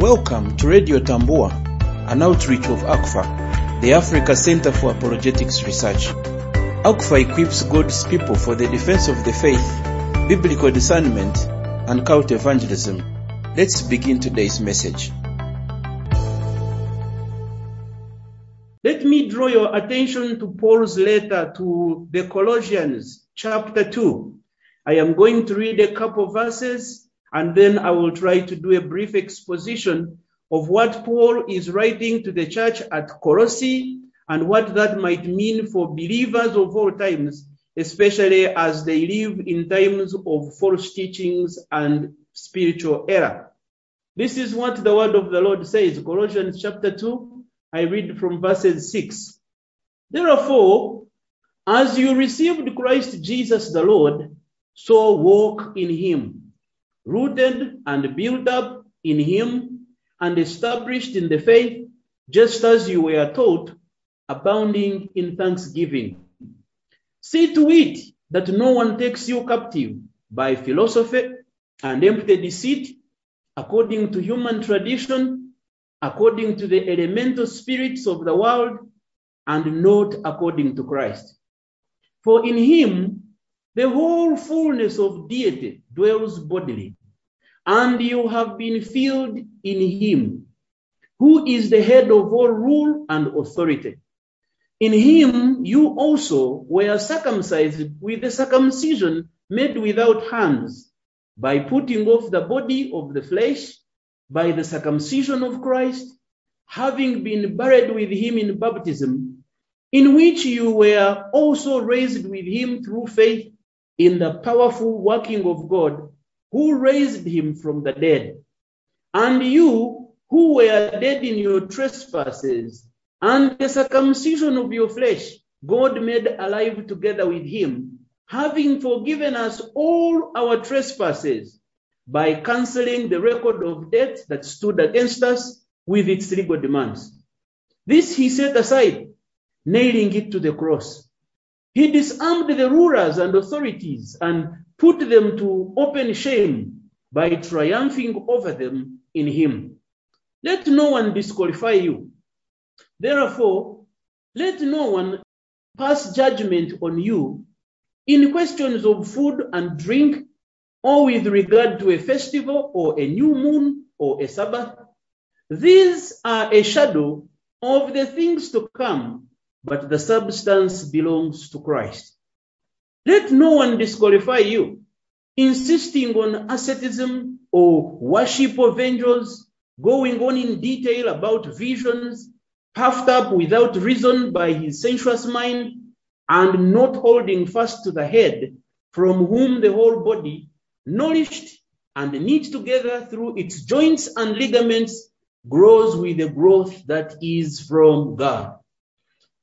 Welcome to Radio Tambua, an outreach of ACFA, the Africa Center for Apologetics Research. ACFA equips God's people for the defense of the faith, biblical discernment, and cult evangelism. Let's begin today's message. Let me draw your attention to Paul's letter to the Colossians, chapter 2. I am going to read a couple verses and then I will try to do a brief exposition of what Paul is writing to the church at Colossae and what that might mean for believers of all times, especially as they live in times of false teachings and spiritual error. This is what the word of the Lord says, Colossians chapter 2. I read from verses 6. Therefore, as you received Christ Jesus the Lord, so walk in him, rooted and built up in him, and established in the faith, just as you were taught, abounding in thanksgiving. See to it that no one takes you captive by philosophy and empty deceit, according to human tradition, according to the elemental spirits of the world, and not according to Christ. For in him the whole fullness of deity dwells bodily, and you have been filled in him, who is the head of all rule and authority. In him you also were circumcised with the circumcision made without hands, by putting off the body of the flesh by the circumcision of Christ, having been buried with him in baptism, in which you were also raised with him through faith in the powerful working of God, who raised him from the dead. And you, who were dead in your trespasses and the circumcision of your flesh, God made alive together with him, having forgiven us all our trespasses by canceling the record of debt that stood against us with its legal demands. This he set aside, nailing it to the cross. He disarmed the rulers and authorities and put them to open shame by triumphing over them in him. Let no one disqualify you. Therefore, let no one pass judgment on you in questions of food and drink, or with regard to a festival, or a new moon, or a Sabbath. These are a shadow of the things to come, but the substance belongs to Christ. Let no one disqualify you, insisting on asceticism or worship of angels, going on in detail about visions, puffed up without reason by his sensuous mind, and not holding fast to the head, from whom the whole body, nourished and knit together through its joints and ligaments, grows with the growth that is from God.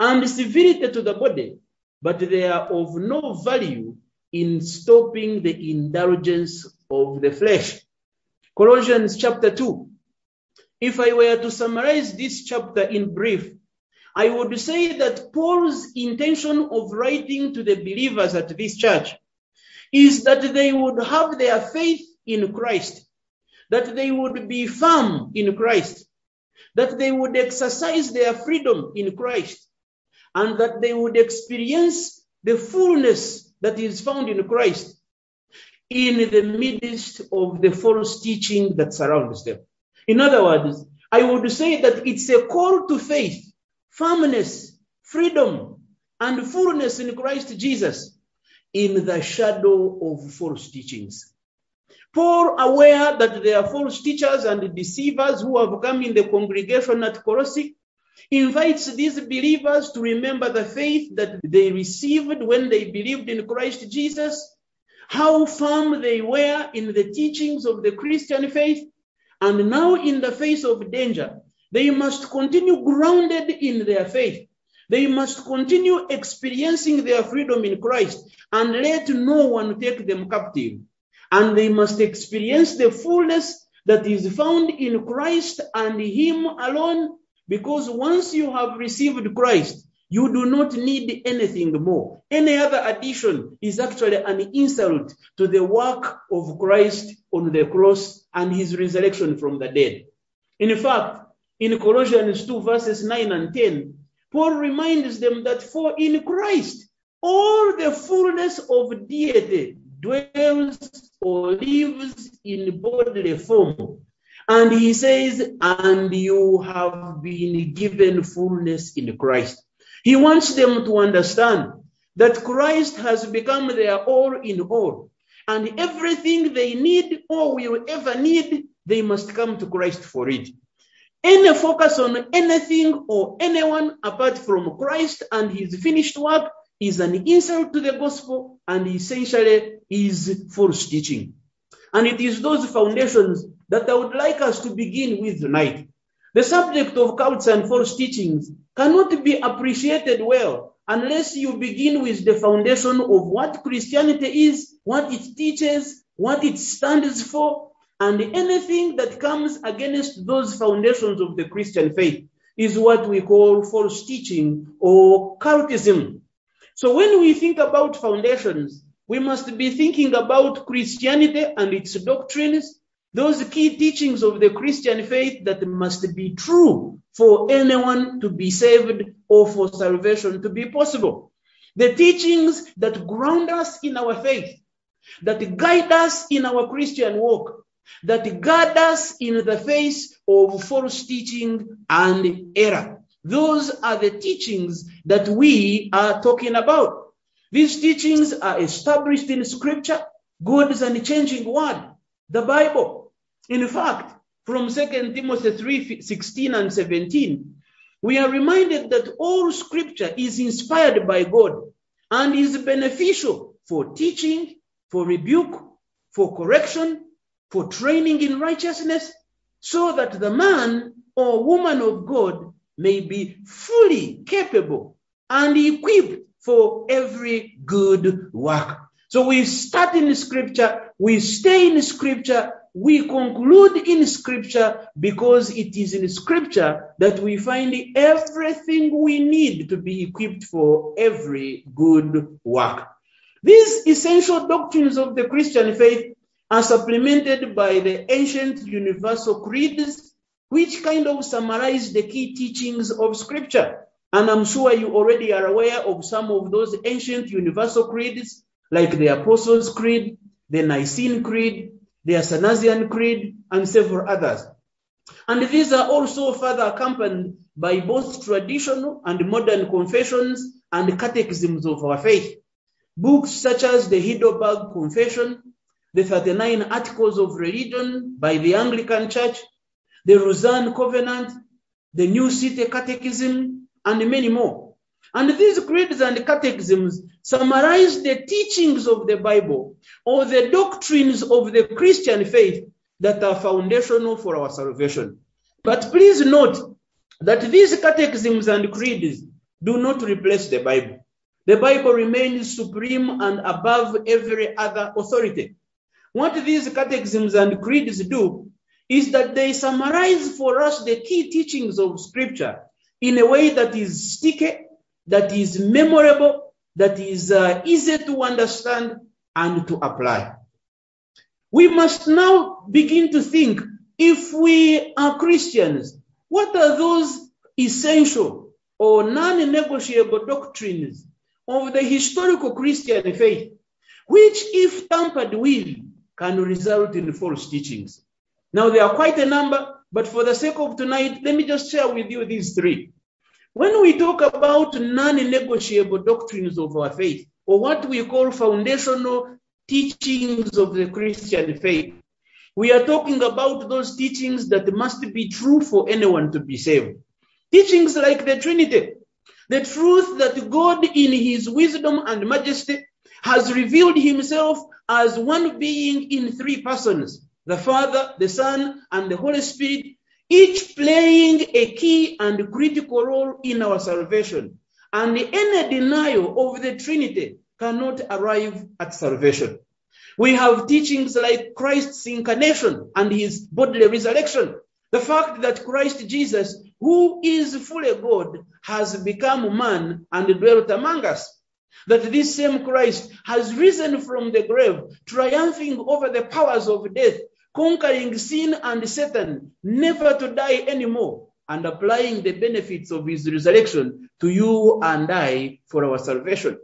and civility to the body, but they are of no value in stopping the indulgence of the flesh. Colossians chapter 2. If I were to summarize this chapter in brief, I would say that Paul's intention of writing to the believers at this church is that they would have their faith in Christ, that they would be firm in Christ, that they would exercise their freedom in Christ, and that they would experience the fullness that is found in Christ in the midst of the false teaching that surrounds them. In other words, I would say that it's a call to faith, firmness, freedom, and fullness in Christ Jesus in the shadow of false teachings. Paul, aware that there are false teachers and deceivers who have come in the congregation at Colossae, invites these believers to remember the faith that they received when they believed in Christ Jesus, how firm they were in the teachings of the Christian faith, And now, in the face of danger, they must continue grounded in their faith. They must continue experiencing their freedom in Christ and let no one take them captive. And they must experience the fullness that is found in Christ and Him alone. Because once you have received Christ, you do not need anything more. Any other addition is actually an insult to the work of Christ on the cross and his resurrection from the dead. In fact, in Colossians 2 verses 9 and 10, Paul reminds them that for in Christ all the fullness of deity dwells or lives in bodily form. And he says, and you have been given fullness in Christ. He wants them to understand that Christ has become their all in all. And everything they need or will ever need, they must come to Christ for it. Any focus on anything or anyone apart from Christ and his finished work is an insult to the gospel and essentially is false teaching. And it is those foundations that I would like us to begin with tonight. The subject of cults and false teachings cannot be appreciated well unless you begin with the foundation of what Christianity is, what it teaches, what it stands for, and anything that comes against those foundations of the Christian faith is what we call false teaching or cultism. So when we think about foundations, we must be thinking about Christianity and its doctrines, those key teachings of the Christian faith that must be true for anyone to be saved or for salvation to be possible. The teachings that ground us in our faith, that guide us in our Christian walk, that guard us in the face of false teaching and error. Those are the teachings that we are talking about. These teachings are established in scripture, God's unchanging word, the Bible. In fact, from 2 Timothy 3 16 and 17, we are reminded that all scripture is inspired by God and is beneficial for teaching, for rebuke, for correction, for training in righteousness, so that the man or woman of God may be fully capable and equipped for every good work. So we start in scripture, we stay in scripture, we conclude in scripture because it is in scripture that we find everything we need to be equipped for every good work. These essential doctrines of the Christian faith are supplemented by the ancient universal creeds, which kind of summarize the key teachings of scripture. And I'm sure you already are aware of some of those ancient universal creeds, like the Apostles' Creed, the Nicene Creed, the Athanasian Creed, and several others. And these are also further accompanied by both traditional and modern confessions and catechisms of our faith. Books such as the Heidelberg Confession, the 39 Articles of Religion by the Anglican Church, the Lausanne Covenant, the New City Catechism, and many more. And these creeds and catechisms summarize the teachings of the Bible or the doctrines of the Christian faith that are foundational for our salvation. But please note that these catechisms and creeds do not replace the Bible. The Bible remains supreme and above every other authority. What these catechisms and creeds do is that they summarize for us the key teachings of Scripture in a way that is sticky, that is memorable, that is uh, easy to understand and to apply. We must now begin to think if we are Christians, what are those essential or non negotiable doctrines of the historical Christian faith, which, if tampered with, can result in false teachings? Now, there are quite a number, but for the sake of tonight, let me just share with you these three. When we talk about non negotiable doctrines of our faith, or what we call foundational teachings of the Christian faith, we are talking about those teachings that must be true for anyone to be saved. Teachings like the Trinity, the truth that God, in his wisdom and majesty, has revealed himself as one being in three persons the Father, the Son, and the Holy Spirit, each playing a key and critical role in our salvation. And any denial of the Trinity cannot arrive at salvation. We have teachings like Christ's incarnation and his bodily resurrection. The fact that Christ Jesus, who is fully God, has become man and dwelt among us. That this same Christ has risen from the grave, triumphing over the powers of death, conquering sin and Satan, never to die anymore, and applying the benefits of his resurrection to you and I for our salvation.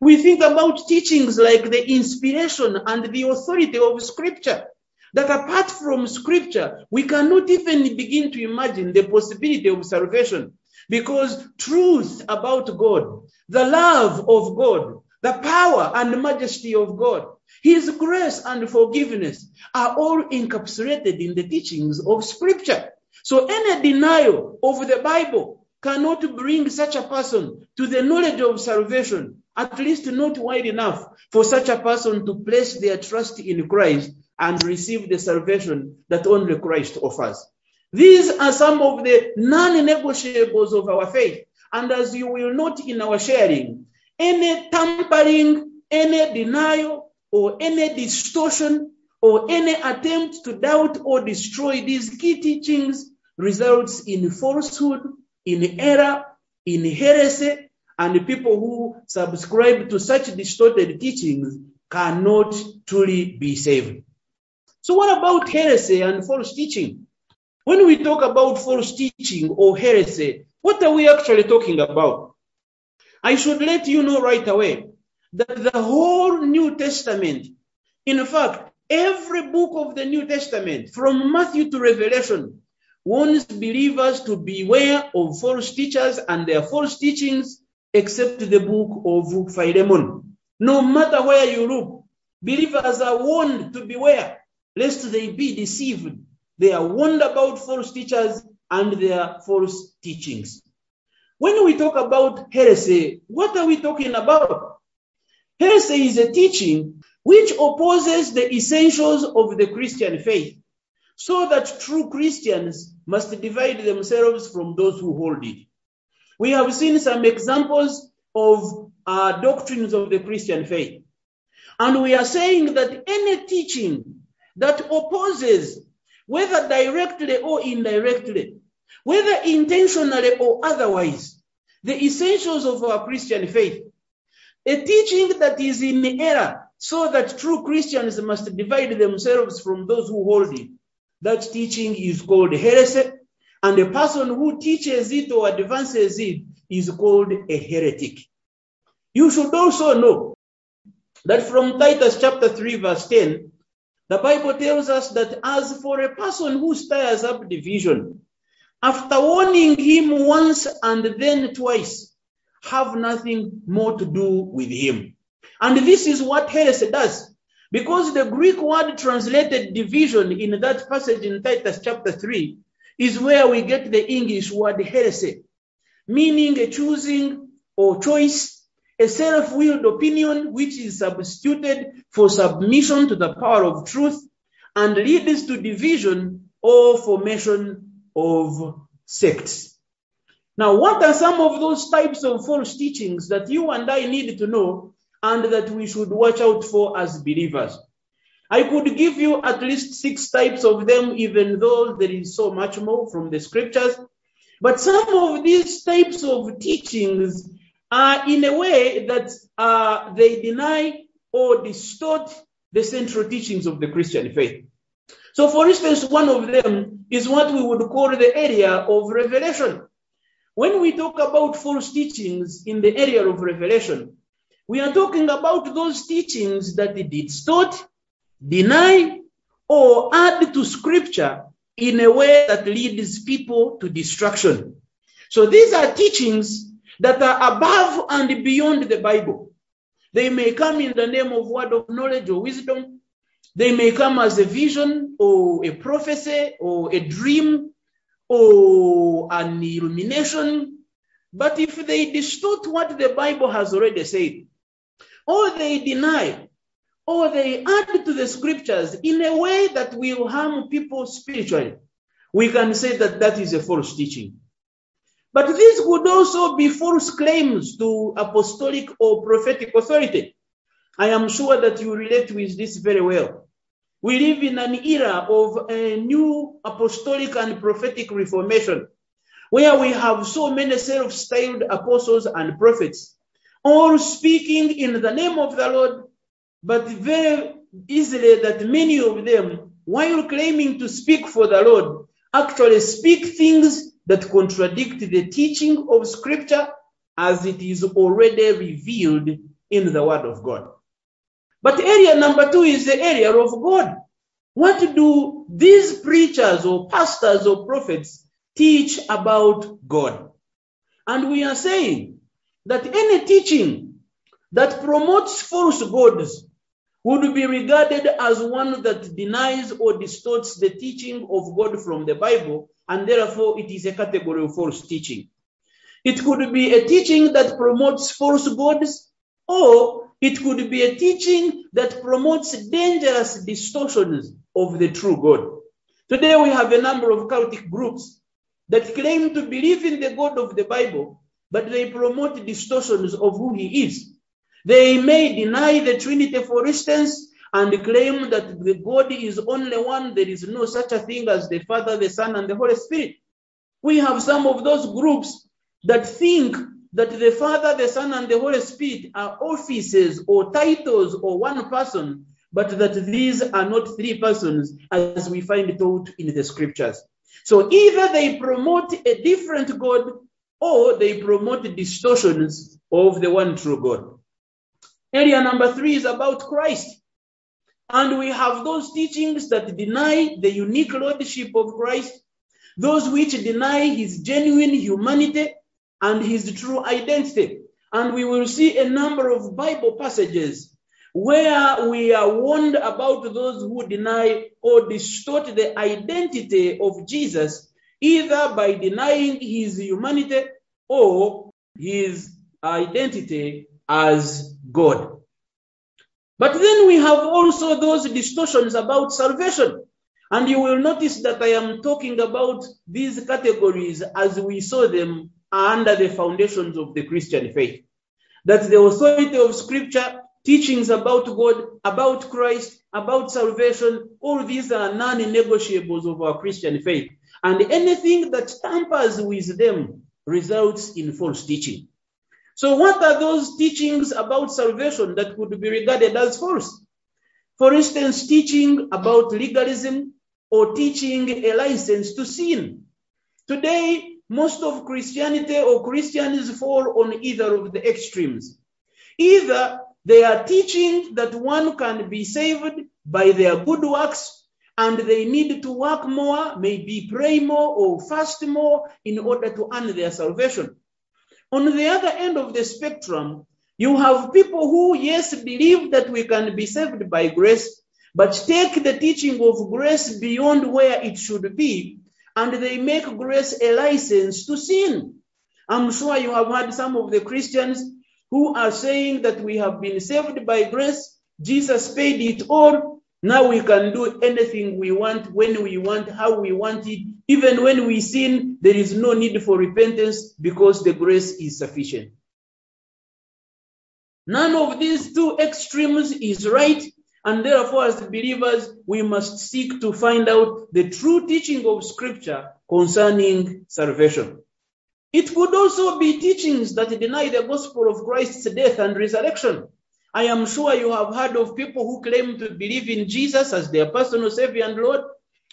We think about teachings like the inspiration and the authority of Scripture. That apart from Scripture, we cannot even begin to imagine the possibility of salvation because truth about God, the love of God, the power and majesty of God, His grace and forgiveness are all encapsulated in the teachings of Scripture. So any denial of the Bible cannot bring such a person to the knowledge of salvation, at least not wide enough for such a person to place their trust in Christ and receive the salvation that only Christ offers. These are some of the non-negotiables of our faith. And as you will note in our sharing, any tampering, any denial, or any distortion, or any attempt to doubt or destroy these key teachings results in falsehood, in error, in heresy, and people who subscribe to such distorted teachings cannot truly be saved. So, what about heresy and false teaching? When we talk about false teaching or heresy, what are we actually talking about? I should let you know right away that the whole New Testament, in fact, every book of the New Testament, from Matthew to Revelation, warns believers to beware of false teachers and their false teachings, except the book of Philemon. No matter where you look, believers are warned to beware lest they be deceived. They are warned about false teachers and their false teachings. When we talk about heresy, what are we talking about? Heresy is a teaching which opposes the essentials of the Christian faith, so that true Christians must divide themselves from those who hold it. We have seen some examples of uh, doctrines of the Christian faith. And we are saying that any teaching that opposes, whether directly or indirectly, whether intentionally or otherwise, the essentials of our Christian faith. A teaching that is in error, so that true Christians must divide themselves from those who hold it. That teaching is called heresy, and the person who teaches it or advances it is called a heretic. You should also know that from Titus chapter 3, verse 10, the Bible tells us that as for a person who stirs up division, after warning him once and then twice, have nothing more to do with him. And this is what heresy does. Because the Greek word translated division in that passage in Titus chapter 3 is where we get the English word heresy, meaning a choosing or choice, a self willed opinion which is substituted for submission to the power of truth and leads to division or formation of sects. Now, what are some of those types of false teachings that you and I need to know and that we should watch out for as believers? I could give you at least six types of them, even though there is so much more from the scriptures. But some of these types of teachings are in a way that uh, they deny or distort the central teachings of the Christian faith. So, for instance, one of them is what we would call the area of revelation. When we talk about false teachings in the area of revelation, we are talking about those teachings that distort, deny, or add to scripture in a way that leads people to destruction. So these are teachings that are above and beyond the Bible. They may come in the name of word of knowledge or wisdom. They may come as a vision or a prophecy or a dream or an illumination. But if they distort what the Bible has already said, or they deny, or they add to the scriptures in a way that will harm people spiritually, we can say that that is a false teaching. But this could also be false claims to apostolic or prophetic authority. I am sure that you relate with this very well. We live in an era of a new apostolic and prophetic reformation where we have so many self styled apostles and prophets, all speaking in the name of the Lord, but very easily that many of them, while claiming to speak for the Lord, actually speak things that contradict the teaching of Scripture as it is already revealed in the Word of God. But area number two is the area of God. What do these preachers or pastors or prophets teach about God? And we are saying that any teaching that promotes false gods would be regarded as one that denies or distorts the teaching of God from the Bible, and therefore it is a category of false teaching. It could be a teaching that promotes false gods, or it could be a teaching that promotes dangerous distortions of the true God. Today we have a number of cultic groups that claim to believe in the God of the Bible, but they promote distortions of who he is. They may deny the Trinity, for instance, and claim that the God is only one. There is no such a thing as the Father, the Son, and the Holy Spirit. We have some of those groups that think that the Father, the Son, and the Holy Spirit are offices or titles or one person, but that these are not three persons as we find taught in the scriptures. So either they promote a different God or they promote distortions of the one true God. Area number three is about Christ. And we have those teachings that deny the unique lordship of Christ, those which deny his genuine humanity and his true identity. And we will see a number of Bible passages where we are warned about those who deny or distort the identity of Jesus, either by denying his humanity or his identity as God. But then we have also those distortions about salvation. And you will notice that I am talking about these categories as we saw them under the foundations of the Christian faith. That the authority of scripture, teachings about God, about Christ, about salvation, all these are non-negotiables of our Christian faith. And anything that tampers with them results in false teaching. So, what are those teachings about salvation that could be regarded as false? For instance, teaching about legalism or teaching a license to sin. Today, most of Christianity or Christians fall on either of the extremes. Either they are teaching that one can be saved by their good works and they need to work more, maybe pray more or fast more in order to earn their salvation. On the other end of the spectrum, you have people who, yes, believe that we can be saved by grace, but take the teaching of grace beyond where it should be, and they make grace a license to sin. I'm sure you have heard some of the Christians who are saying that we have been saved by grace, Jesus paid it all, now we can do anything we want, when we want, how we want it. Even when we sin, there is no need for repentance because the grace is sufficient. None of these two extremes is right. And therefore, as believers, we must seek to find out the true teaching of Scripture concerning salvation. It could also be teachings that deny the gospel of Christ's death and resurrection. I am sure you have heard of people who claim to believe in Jesus as their personal Savior and Lord.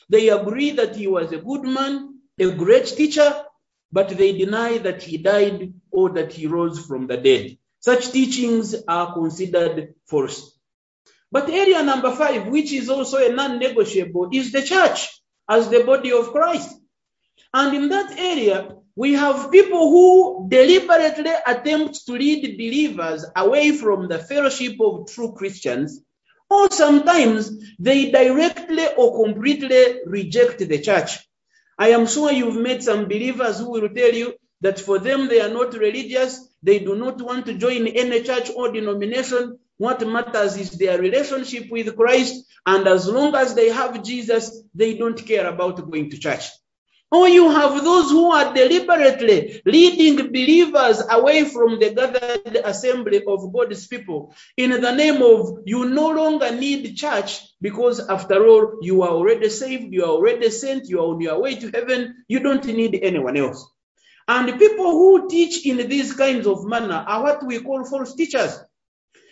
They agree that he was a good man, a great teacher, but they deny that he died or that he rose from the dead. Such teachings are considered false. But area number five, which is also a non negotiable, is the church as the body of Christ. And in that area, we have people who deliberately attempt to lead believers away from the fellowship of true Christians, or sometimes they directly or completely reject the church. I am sure you've met some believers who will tell you that for them they are not religious, they do not want to join any church or denomination. What matters is their relationship with Christ. And as long as they have Jesus, they don't care about going to church. Or you have those who are deliberately leading believers away from the gathered assembly of God's people in the name of you no longer need church because after all, you are already saved, you are already sent, you are on your way to heaven, you don't need anyone else. And people who teach in these kinds of manner are what we call false teachers.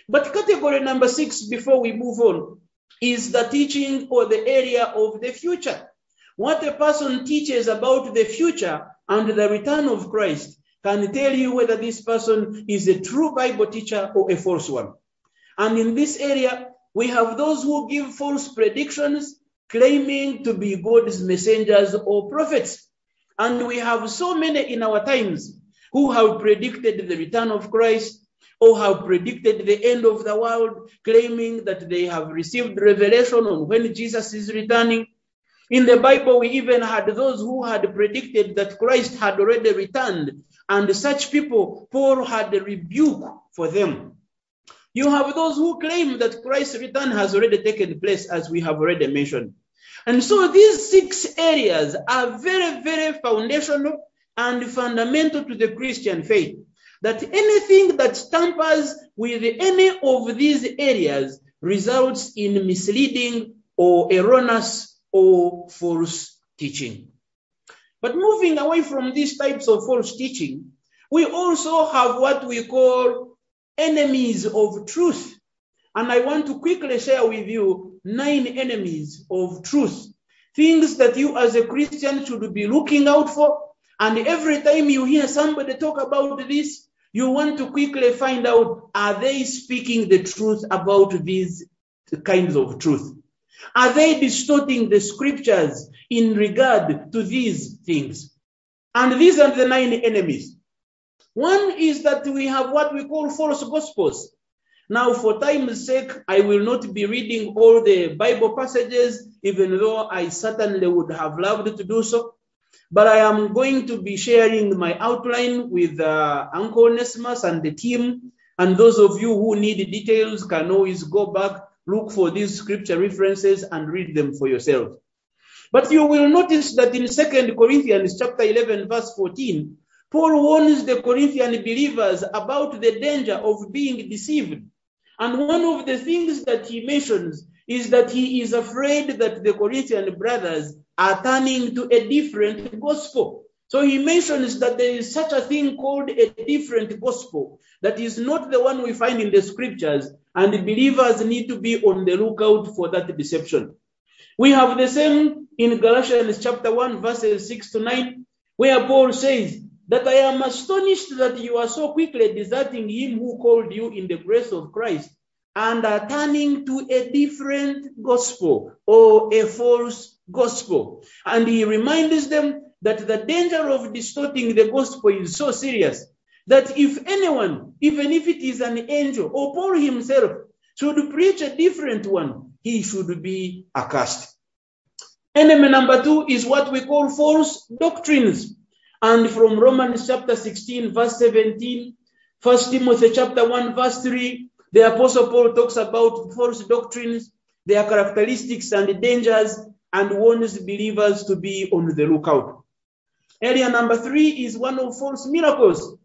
But category number six, before we move on, is the teaching or the area of the future. What a person teaches about the future and the return of Christ can tell you whether this person is a true Bible teacher or a false one. And in this area, we have those who give false predictions, claiming to be God's messengers or prophets. And we have so many in our times who have predicted the return of Christ or have predicted the end of the world, claiming that they have received revelation on when Jesus is returning. In the Bible, we even had those who had predicted that Christ had already returned, and such people, Paul had a rebuke for them. You have those who claim that Christ's return has already taken place, as we have already mentioned. And so these six areas are very, very foundational and fundamental to the Christian faith. That anything that tampers with any of these areas results in misleading or erroneous or false teaching. But moving away from these types of false teaching, we also have what we call enemies of truth. And I want to quickly share with you nine enemies of truth, things that you as a Christian should be looking out for. And every time you hear somebody talk about this, you want to quickly find out are they speaking the truth about these kinds of truth? Are they distorting the scriptures in regard to these things? And these are the nine enemies. One is that we have what we call false gospels. Now, for time's sake, I will not be reading all the Bible passages, even though I certainly would have loved to do so. But I am going to be sharing my outline with uh, Uncle Onesimus and the team. And those of you who need details can always go back, look for these scripture references, and read them for yourself. But you will notice that in 2 Corinthians chapter 11, verse 14, Paul warns the Corinthian believers about the danger of being deceived. And one of the things that he mentions is that he is afraid that the Corinthian brothers are turning to a different gospel. So he mentions that there is such a thing called a different gospel that is not the one we find in the scriptures, and the believers need to be on the lookout for that deception. We have the same in Galatians chapter 1, verses 6 to 9, where Paul says, that I am astonished that you are so quickly deserting him who called you in the grace of Christ and are turning to a different gospel or a false gospel. And he reminds them that the danger of distorting the gospel is so serious that if anyone, even if it is an angel or Paul himself, should preach a different one, he should be accursed. Enemy number two is what we call false doctrines. And from Romans chapter 16, verse 17, 1 Timothy chapter 1, verse 3, the Apostle Paul talks about false doctrines, their characteristics and the dangers, and warns believers to be on the lookout. Area number three is one of false miracles.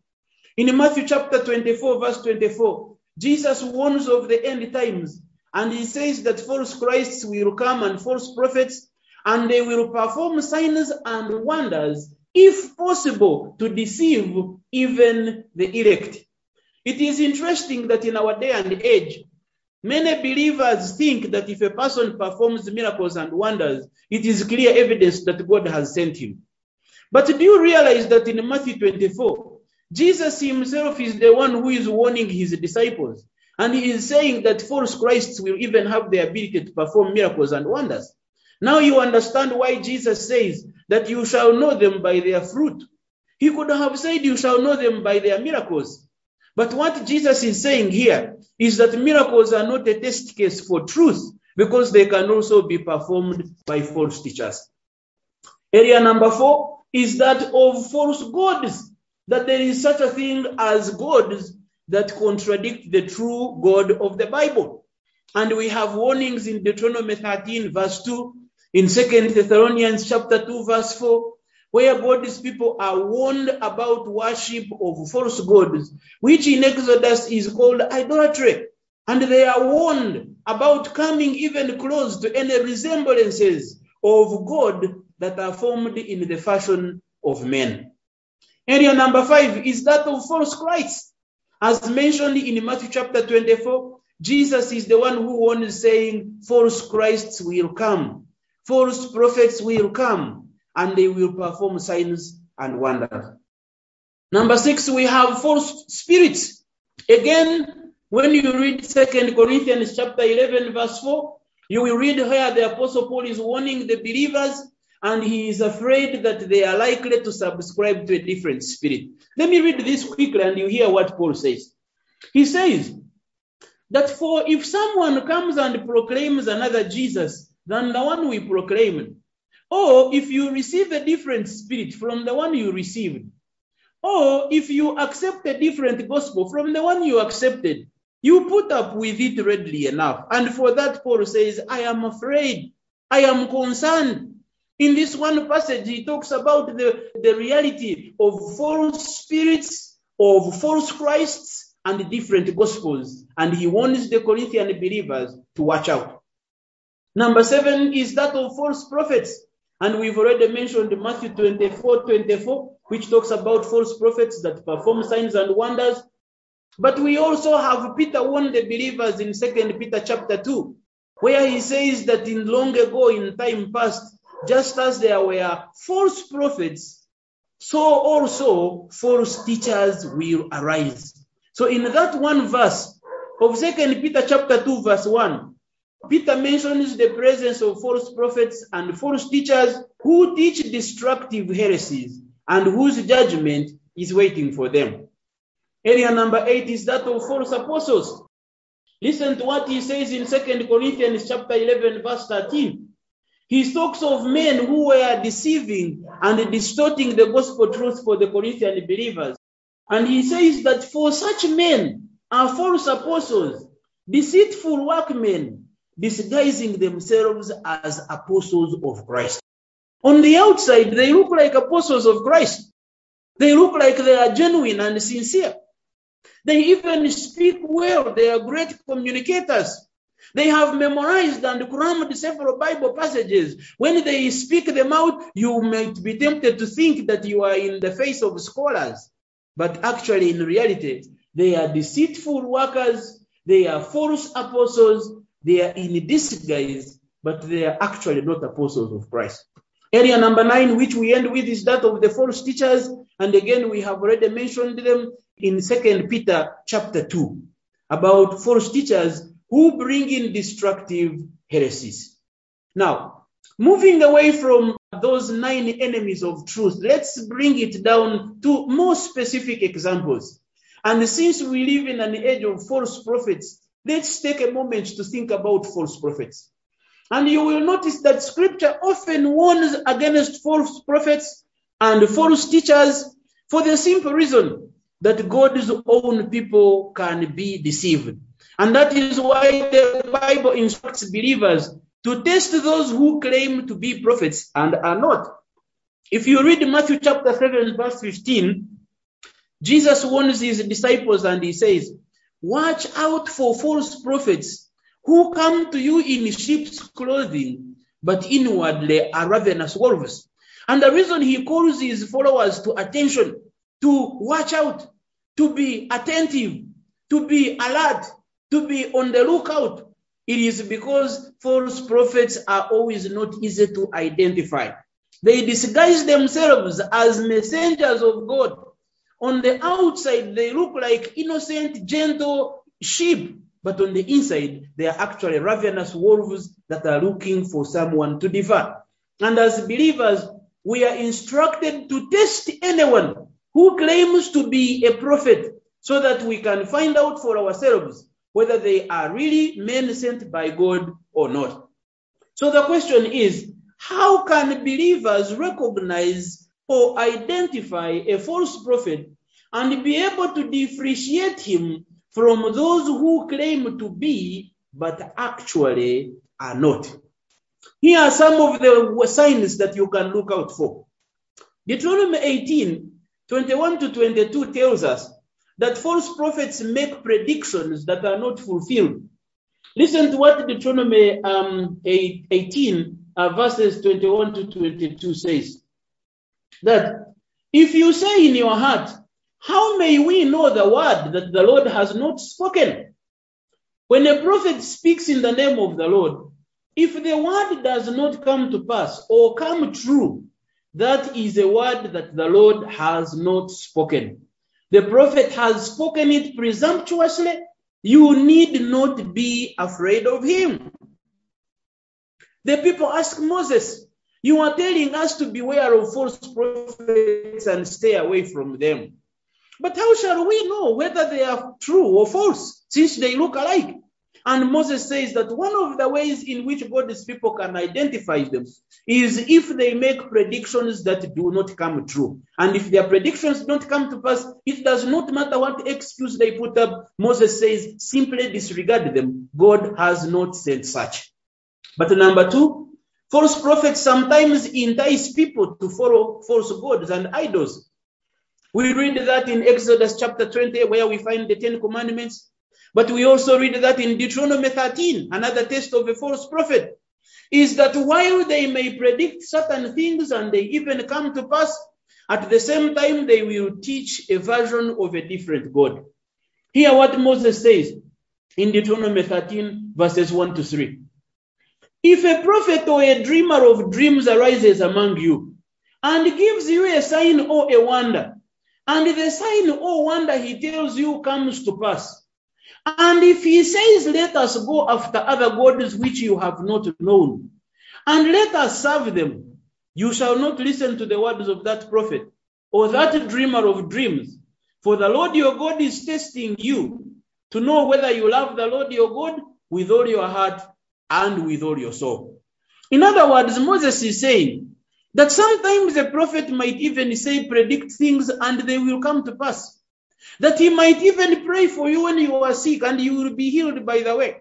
In Matthew chapter 24, verse 24, Jesus warns of the end times, and he says that false Christs will come and false prophets, and they will perform signs and wonders if possible, to deceive even the elect. It is interesting that in our day and age, many believers think that if a person performs miracles and wonders, it is clear evidence that God has sent him. But do you realize that in Matthew 24, Jesus himself is the one who is warning his disciples, and he is saying that false Christs will even have the ability to perform miracles and wonders. Now you understand why Jesus says that you shall know them by their fruit. He could have said you shall know them by their miracles. But what Jesus is saying here is that miracles are not a test case for truth because they can also be performed by false teachers. Area number four is that of false gods, that there is such a thing as gods that contradict the true God of the Bible. And we have warnings in Deuteronomy 13, verse 2, in 2 Thessalonians chapter 2, verse 4, where God's people are warned about worship of false gods, which in Exodus is called idolatry. And they are warned about coming even close to any resemblances of God that are formed in the fashion of men. Area number five is that of false Christ. As mentioned in Matthew chapter 24, Jesus is the one who warns saying, false Christs will come, false prophets will come, and they will perform signs and wonders. Number six, we have false spirits. Again, when you read Second Corinthians chapter 11, verse 4, you will read where the Apostle Paul is warning the believers and he is afraid that they are likely to subscribe to a different spirit. Let me read this quickly and you hear what Paul says. He says that for if someone comes and proclaims another Jesus than the one we proclaimed, or if you receive a different spirit from the one you received, or if you accept a different gospel from the one you accepted, you put up with it readily enough. And for that, Paul says, I am afraid, I am concerned in this one passage, he talks about the, the reality of false spirits, of false Christs, and different gospels. And he warns the Corinthian believers to watch out. Number seven is that of false prophets. And we've already mentioned Matthew 24 24, which talks about false prophets that perform signs and wonders. But we also have Peter warned the believers in Second Peter chapter 2, where he says that in long ago, in time past, just as there were false prophets, so also false teachers will arise. So in that one verse of Second Peter chapter 2, verse 1, Peter mentions the presence of false prophets and false teachers who teach destructive heresies and whose judgment is waiting for them. Area number eight is that of false apostles. Listen to what he says in Second Corinthians chapter 11, verse 13. He talks of men who were deceiving and distorting the gospel truth for the Corinthian believers. And he says that for such men are false apostles, deceitful workmen, disguising themselves as apostles of Christ. On the outside, they look like apostles of Christ. They look like they are genuine and sincere. They even speak well. They are great communicators. They have memorized and crammed several Bible passages. When they speak them out, you might be tempted to think that you are in the face of scholars. But actually, in reality, they are deceitful workers, they are false apostles, they are in disguise, but they are actually not apostles of Christ. Area number nine, which we end with, is that of the false teachers. And again, we have already mentioned them in Second Peter chapter 2 about false teachers who bring in destructive heresies. Now, moving away from those nine enemies of truth, let's bring it down to more specific examples. And since we live in an age of false prophets, let's take a moment to think about false prophets. And you will notice that scripture often warns against false prophets and false teachers for the simple reason that God's own people can be deceived. And that is why the Bible instructs believers to test those who claim to be prophets and are not. If you read Matthew chapter 7, verse 15, Jesus warns his disciples and he says, Watch out for false prophets who come to you in sheep's clothing, but inwardly are ravenous wolves. And the reason he calls his followers to attention, to watch out, to be attentive, to be alert, to be on the lookout. It is because false prophets are always not easy to identify. They disguise themselves as messengers of God. On the outside, they look like innocent, gentle sheep, but on the inside, they are actually ravenous wolves that are looking for someone to devour. And as believers, we are instructed to test anyone who claims to be a prophet so that we can find out for ourselves whether they are really men sent by God or not. So the question is, how can believers recognize or identify a false prophet and be able to differentiate him from those who claim to be but actually are not. Here are some of the signs that you can look out for. Deuteronomy 18 21 to 22 tells us that false prophets make predictions that are not fulfilled. Listen to what Deuteronomy um, 18, uh, verses 21 to 22 says. That if you say in your heart, How may we know the word that the Lord has not spoken? When a prophet speaks in the name of the Lord, if the word does not come to pass or come true, that is a word that the Lord has not spoken. The prophet has spoken it presumptuously. You need not be afraid of him. The people ask Moses, You are telling us to beware of false prophets and stay away from them. But how shall we know whether they are true or false, since they look alike? And Moses says that one of the ways in which God's people can identify them is if they make predictions that do not come true. And if their predictions don't come to pass, it does not matter what excuse they put up. Moses says, simply disregard them. God has not said such. But number two, false prophets sometimes entice people to follow false gods and idols. We read that in Exodus chapter 20, where we find the Ten Commandments. But we also read that in Deuteronomy 13, another test of a false prophet, is that while they may predict certain things and they even come to pass, at the same time they will teach a version of a different God. Hear what Moses says in Deuteronomy 13, verses 1 to 3. If a prophet or a dreamer of dreams arises among you and gives you a sign or a wonder, and the sign or wonder he tells you comes to pass, and if he says, Let us go after other gods which you have not known, and let us serve them, you shall not listen to the words of that prophet or that dreamer of dreams. For the Lord your God is testing you to know whether you love the Lord your God with all your heart and with all your soul. In other words, Moses is saying that sometimes a prophet might even say, predict things, and they will come to pass. That he might even pray for you when you are sick and you will be healed by the way.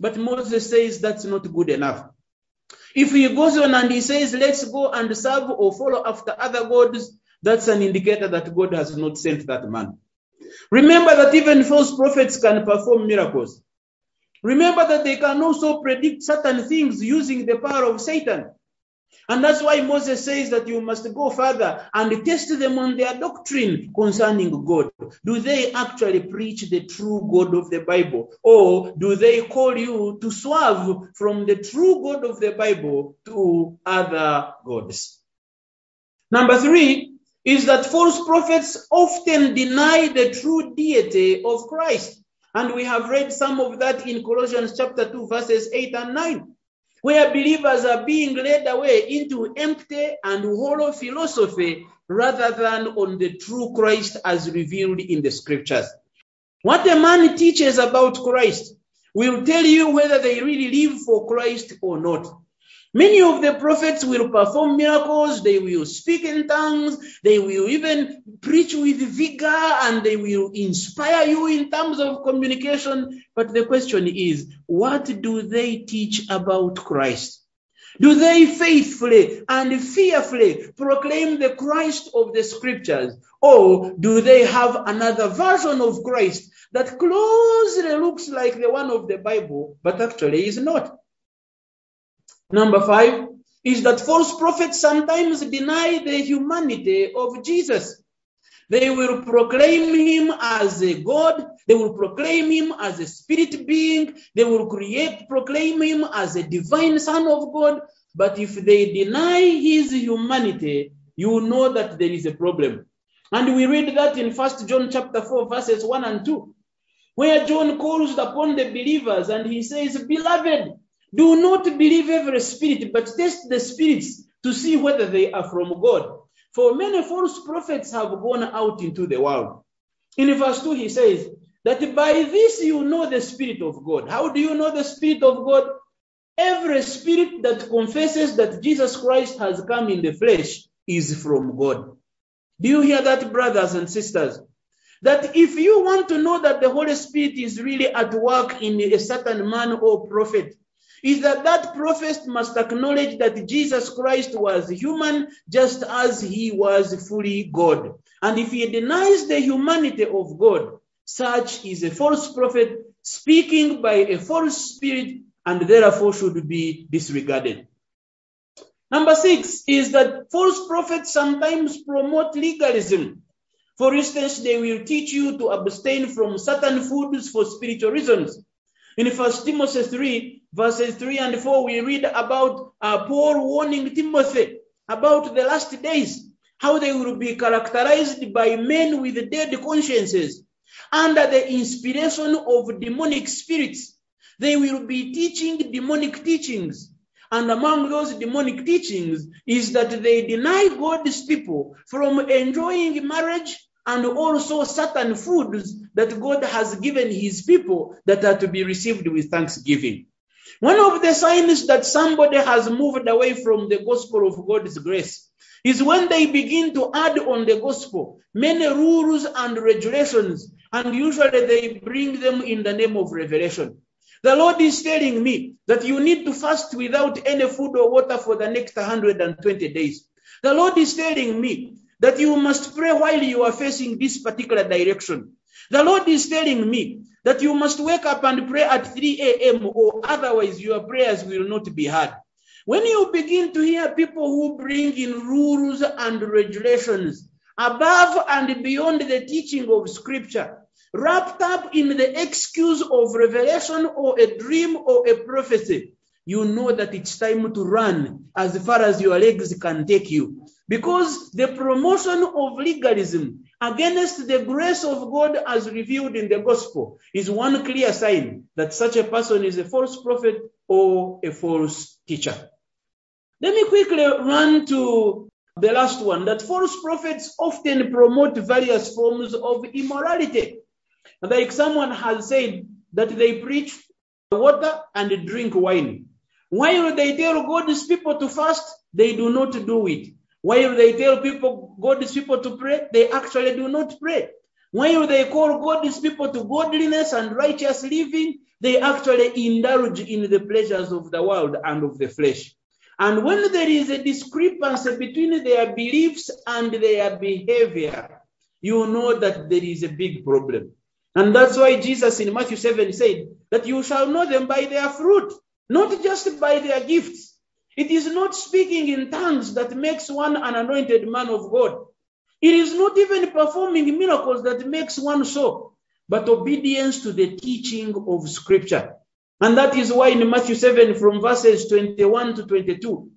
But Moses says that's not good enough. If he goes on and he says, let's go and serve or follow after other gods, that's an indicator that God has not sent that man. Remember that even false prophets can perform miracles. Remember that they can also predict certain things using the power of Satan. And that's why Moses says that you must go further and test them on their doctrine concerning God. Do they actually preach the true God of the Bible? Or do they call you to swerve from the true God of the Bible to other gods? Number three is that false prophets often deny the true deity of Christ. And we have read some of that in Colossians chapter 2, verses 8 and 9 where believers are being led away into empty and hollow philosophy rather than on the true Christ as revealed in the scriptures. What a man teaches about Christ will tell you whether they really live for Christ or not. Many of the prophets will perform miracles, they will speak in tongues, they will even preach with vigor, and they will inspire you in terms of communication. But the question is, what do they teach about Christ? Do they faithfully and fearfully proclaim the Christ of the scriptures? Or do they have another version of Christ that closely looks like the one of the Bible, but actually is not? Number five is that false prophets sometimes deny the humanity of Jesus. They will proclaim him as a God. They will proclaim him as a spirit being. They will create, proclaim him as a divine son of God. But if they deny his humanity, you know that there is a problem. And we read that in First John chapter 4, verses 1 and 2, where John calls upon the believers and he says, Beloved, do not believe every spirit, but test the spirits to see whether they are from God. For many false prophets have gone out into the world. In verse 2, he says that by this you know the Spirit of God. How do you know the Spirit of God? Every spirit that confesses that Jesus Christ has come in the flesh is from God. Do you hear that, brothers and sisters? that if you want to know that the Holy Spirit is really at work in a certain man or prophet, is that that prophet must acknowledge that Jesus Christ was human just as he was fully God. And if he denies the humanity of God, such is a false prophet speaking by a false spirit and therefore should be disregarded. Number six is that false prophets sometimes promote legalism. For instance, they will teach you to abstain from certain foods for spiritual reasons. In 1 Timothy 3, verses 3 and 4, we read about uh, Paul warning Timothy about the last days, how they will be characterized by men with dead consciences under the inspiration of demonic spirits. They will be teaching demonic teachings. And among those demonic teachings is that they deny God's people from enjoying marriage and also certain foods that God has given his people that are to be received with thanksgiving. One of the signs that somebody has moved away from the gospel of God's grace is when they begin to add on the gospel many rules and regulations, and usually they bring them in the name of revelation. The Lord is telling me that you need to fast without any food or water for the next 120 days. The Lord is telling me that you must pray while you are facing this particular direction. The Lord is telling me that you must wake up and pray at 3 a.m. or otherwise your prayers will not be heard. When you begin to hear people who bring in rules and regulations above and beyond the teaching of scripture, wrapped up in the excuse of revelation or a dream or a prophecy, you know that it's time to run as far as your legs can take you. Because the promotion of legalism against the grace of God as revealed in the gospel is one clear sign that such a person is a false prophet or a false teacher. Let me quickly run to the last one that false prophets often promote various forms of immorality. Like someone has said that they preach water and drink wine. While they tell God's people to fast, they do not do it. While they tell people, God's people to pray, they actually do not pray. While they call God's people to godliness and righteous living, they actually indulge in the pleasures of the world and of the flesh. And when there is a discrepancy between their beliefs and their behavior, you know that there is a big problem. And that's why Jesus in Matthew 7 said that you shall know them by their fruit, not just by their gifts. It is not speaking in tongues that makes one an anointed man of God. It is not even performing miracles that makes one so, but obedience to the teaching of Scripture. And that is why in Matthew 7, from verses 21 to 22,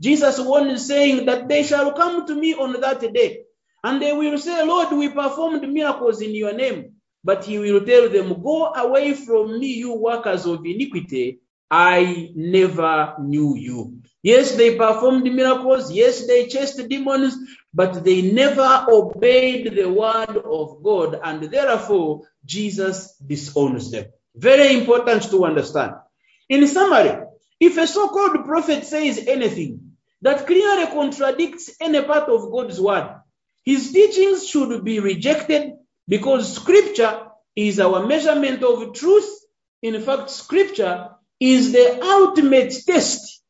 Jesus warned, saying that they shall come to me on that day, and they will say, Lord, we performed miracles in your name. But he will tell them, Go away from me, you workers of iniquity. I never knew you. Yes, they performed miracles. Yes, they chased demons, but they never obeyed the word of God. And therefore, Jesus disowns them. Very important to understand. In summary, if a so called prophet says anything that clearly contradicts any part of God's word, his teachings should be rejected because scripture is our measurement of truth. In fact, scripture is the ultimate test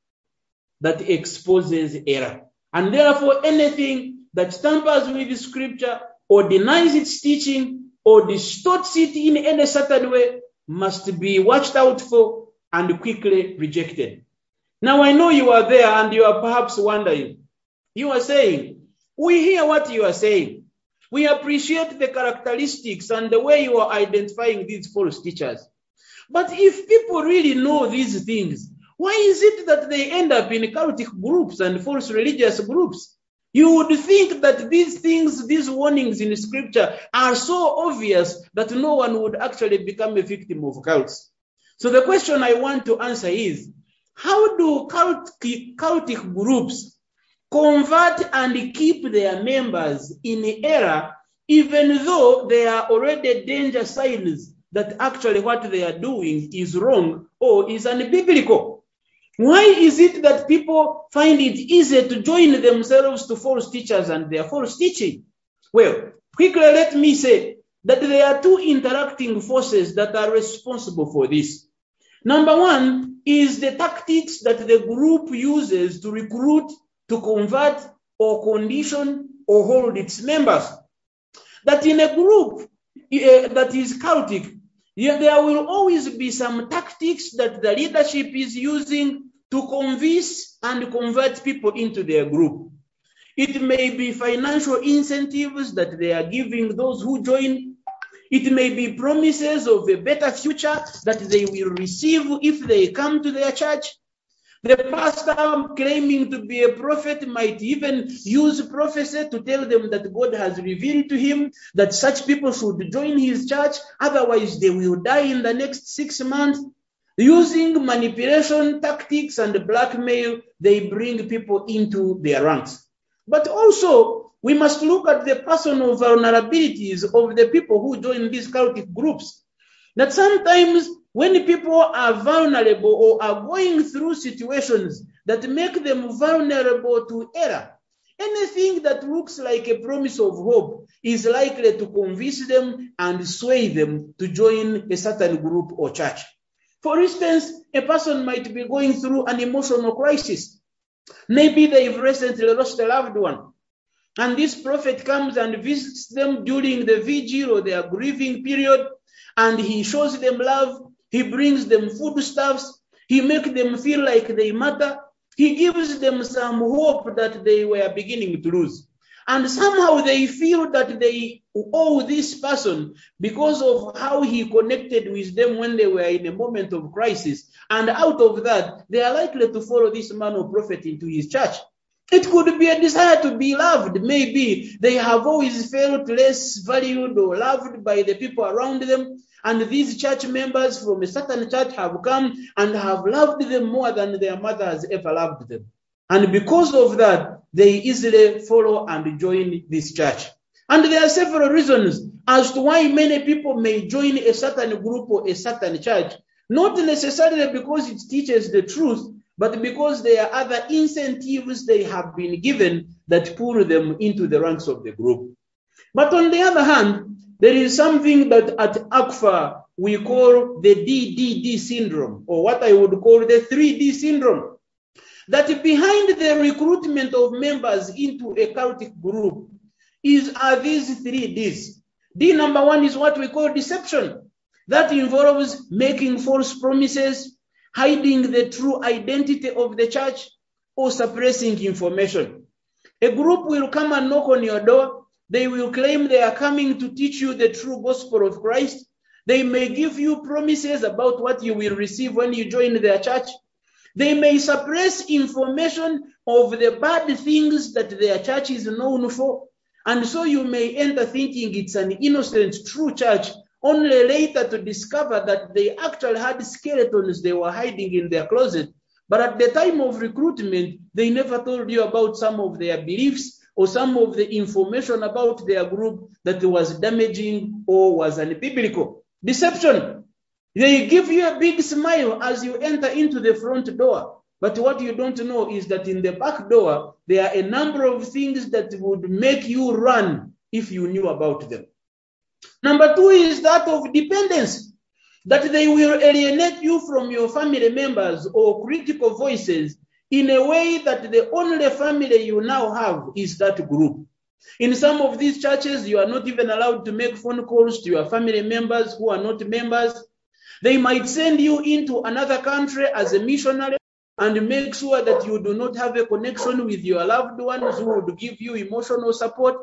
that exposes error. And therefore, anything that tampers with scripture or denies its teaching or distorts it in any certain way must be watched out for and quickly rejected. Now, I know you are there and you are perhaps wondering. You are saying, we hear what you are saying. We appreciate the characteristics and the way you are identifying these false teachers. But if people really know these things, why is it that they end up in cultic groups and false religious groups? You would think that these things, these warnings in scripture are so obvious that no one would actually become a victim of cults. So the question I want to answer is, how do cultic, groups convert and keep their members in error, even though there are already danger signs that actually what they are doing is wrong or is unbiblical? Why is it that people find it easier to join themselves to false teachers and their false teaching? Well, quickly let me say that there are two interacting forces that are responsible for this. Number one is the tactics that the group uses to recruit, to convert, or condition or hold its members. That in a group uh, that is cultic, yeah, there will always be some tactics that the leadership is using to convince and convert people into their group. It may be financial incentives that they are giving those who join. It may be promises of a better future that they will receive if they come to their church. The pastor claiming to be a prophet might even use prophecy to tell them that God has revealed to him that such people should join his church, otherwise, they will die in the next six months. Using manipulation tactics and blackmail, they bring people into their ranks. But also, we must look at the personal vulnerabilities of the people who join these cultic groups. That sometimes when people are vulnerable or are going through situations that make them vulnerable to error, anything that looks like a promise of hope is likely to convince them and sway them to join a certain group or church. For instance, a person might be going through an emotional crisis. Maybe they've recently lost a loved one. And this prophet comes and visits them during the vigil or their grieving period, and he shows them love. He brings them foodstuffs. He makes them feel like they matter. He gives them some hope that they were beginning to lose. And somehow they feel that they owe this person because of how he connected with them when they were in a moment of crisis. And out of that, they are likely to follow this man or prophet into his church. It could be a desire to be loved. Maybe they have always felt less valued or loved by the people around them. And these church members from a certain church have come and have loved them more than their mother has ever loved them. And because of that, they easily follow and join this church. And there are several reasons as to why many people may join a certain group or a certain church. Not necessarily because it teaches the truth, but because there are other incentives they have been given that pull them into the ranks of the group. But on the other hand, there is something that at ACFA we call the DDD syndrome, or what I would call the 3D syndrome. That behind the recruitment of members into a cultic group is are these three Ds. D number one is what we call deception. That involves making false promises, hiding the true identity of the church, or suppressing information. A group will come and knock on your door. They will claim they are coming to teach you the true gospel of Christ. They may give you promises about what you will receive when you join their church. They may suppress information of the bad things that their church is known for. And so you may enter thinking it's an innocent, true church, only later to discover that they actually had skeletons they were hiding in their closet. But at the time of recruitment, they never told you about some of their beliefs or some of the information about their group that was damaging or was unbiblical. Deception. They give you a big smile as you enter into the front door. But what you don't know is that in the back door, there are a number of things that would make you run if you knew about them. Number two is that of dependence, that they will alienate you from your family members or critical voices in a way that the only family you now have is that group. In some of these churches, you are not even allowed to make phone calls to your family members who are not members. They might send you into another country as a missionary and make sure that you do not have a connection with your loved ones who would give you emotional support.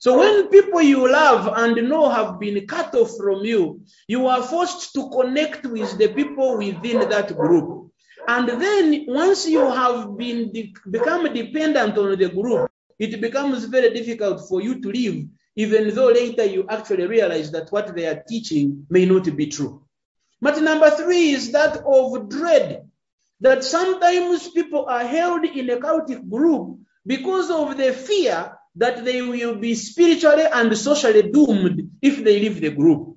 So when people you love and know have been cut off from you, you are forced to connect with the people within that group. And then once you have been de- become dependent on the group, it becomes very difficult for you to leave, even though later you actually realize that what they are teaching may not be true. But number three is that of dread that sometimes people are held in a cultic group because of the fear that they will be spiritually and socially doomed if they leave the group.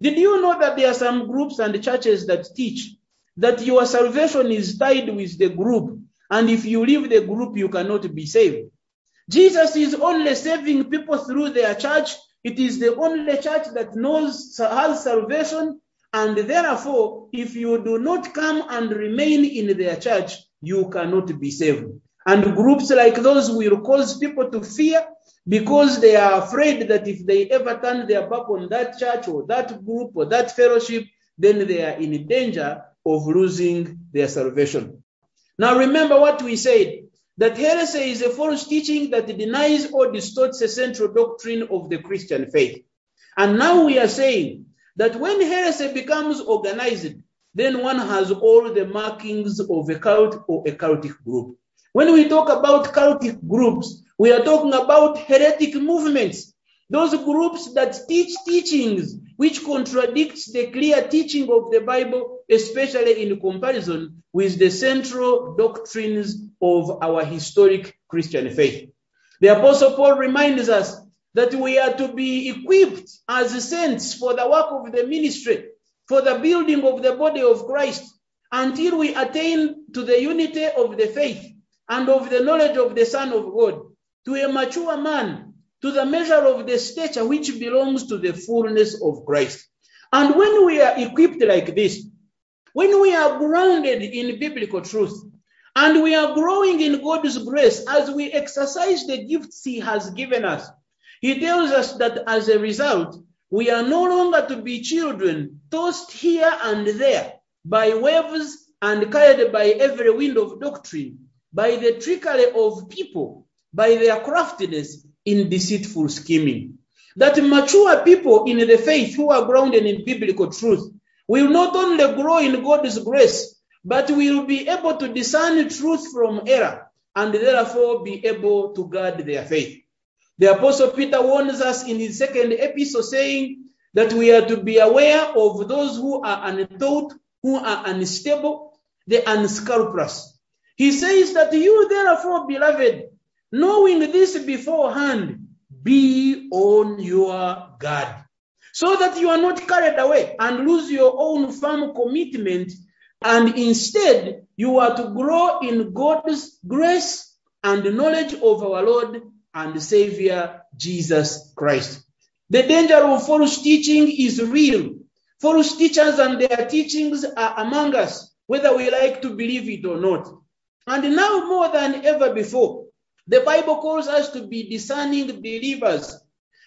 Did you know that there are some groups and churches that teach that your salvation is tied with the group, and if you leave the group, you cannot be saved? Jesus is only saving people through their church It is the only church that knows, has salvation, and therefore, if you do not come and remain in their church, you cannot be saved. And groups like those will cause people to fear because they are afraid that if they ever turn their back on that church or that group or that fellowship, then they are in danger of losing their salvation. Now, remember what we said that heresy is a false teaching that denies or distorts the central doctrine of the Christian faith. And now we are saying that when heresy becomes organized, then one has all the markings of a cult or a cultic group. When we talk about cultic groups, we are talking about heretic movements, those groups that teach teachings which contradicts the clear teaching of the Bible, especially in comparison with the central doctrines of our historic Christian faith. The Apostle Paul reminds us that we are to be equipped as saints for the work of the ministry, for the building of the body of Christ, until we attain to the unity of the faith and of the knowledge of the Son of God, to a mature man, to the measure of the stature which belongs to the fullness of Christ. And when we are equipped like this, when we are grounded in biblical truth, and we are growing in God's grace as we exercise the gifts He has given us, He tells us that as a result, we are no longer to be children tossed here and there by waves and carried by every wind of doctrine, by the trickery of people, by their craftiness in deceitful scheming. That mature people in the faith who are grounded in biblical truth will not only grow in God's grace, but will be able to discern truth from error and therefore be able to guard their faith. The Apostle Peter warns us in his second epistle, saying that we are to be aware of those who are untaught, who are unstable, the unscrupulous. He says that you, therefore, beloved, knowing this beforehand, be on your guard, so that you are not carried away and lose your own firm commitment, and instead you are to grow in God's grace and knowledge of our Lord and Savior Jesus Christ. The danger of false teaching is real. False teachers and their teachings are among us, whether we like to believe it or not. And now more than ever before, the Bible calls us to be discerning believers,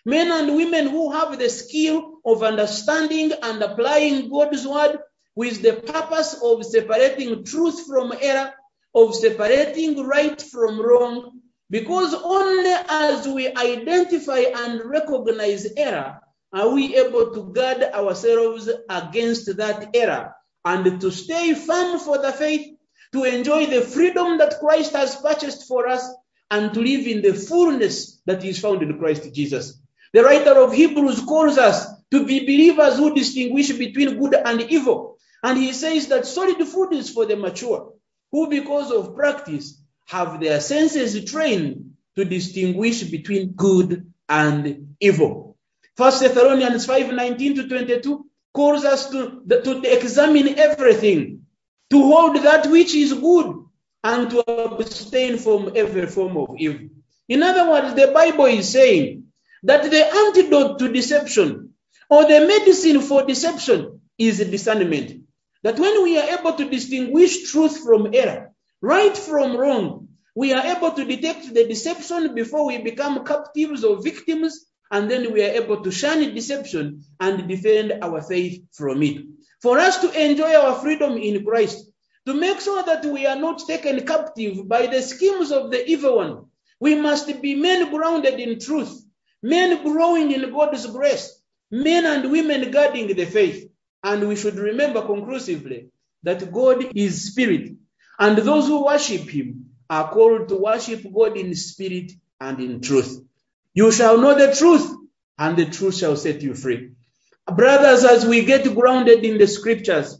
men and women who have the skill of understanding and applying God's word with the purpose of separating truth from error, of separating right from wrong, because only as we identify and recognize error are we able to guard ourselves against that error and to stay firm for the faith, to enjoy the freedom that Christ has purchased for us, and to live in the fullness that is found in Christ Jesus. The writer of Hebrews calls us to be believers who distinguish between good and evil. And he says that solid food is for the mature, who because of practice have their senses trained to distinguish between good and evil. First Thessalonians 5 19 to 22 calls us to, to examine everything, to hold that which is good, and to abstain from every form of evil. In other words, the Bible is saying that the antidote to deception or the medicine for deception is discernment. That when we are able to distinguish truth from error, right from wrong, we are able to detect the deception before we become captives or victims, and then we are able to shun deception and defend our faith from it. For us to enjoy our freedom in Christ, to make sure that we are not taken captive by the schemes of the evil one, we must be men grounded in truth, men growing in God's grace, men and women guarding the faith. And we should remember conclusively that God is spirit, and those who worship him are called to worship God in spirit and in truth. You shall know the truth, and the truth shall set you free. Brothers, as we get grounded in the scriptures,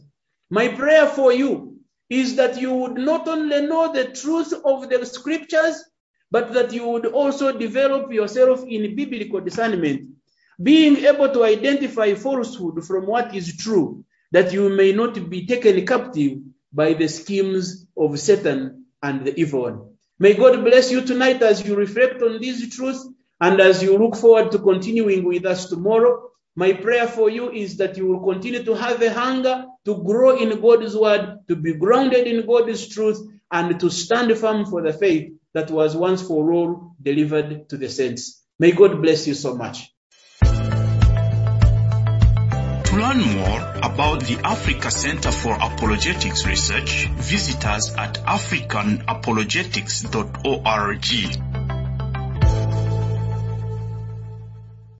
my prayer for you is that you would not only know the truth of the scriptures, but that you would also develop yourself in biblical discernment, being able to identify falsehood from what is true, that you may not be taken captive by the schemes of Satan and the evil one. May God bless you tonight as you reflect on these truths And as you look forward to continuing with us tomorrow, my prayer for you is that you will continue to have a hunger to grow in God's word, to be grounded in God's truth, and to stand firm for the faith that was once for all delivered to the saints. May God bless you so much. To learn more about the Africa Center for Apologetics Research, visit us at africanapologetics.org.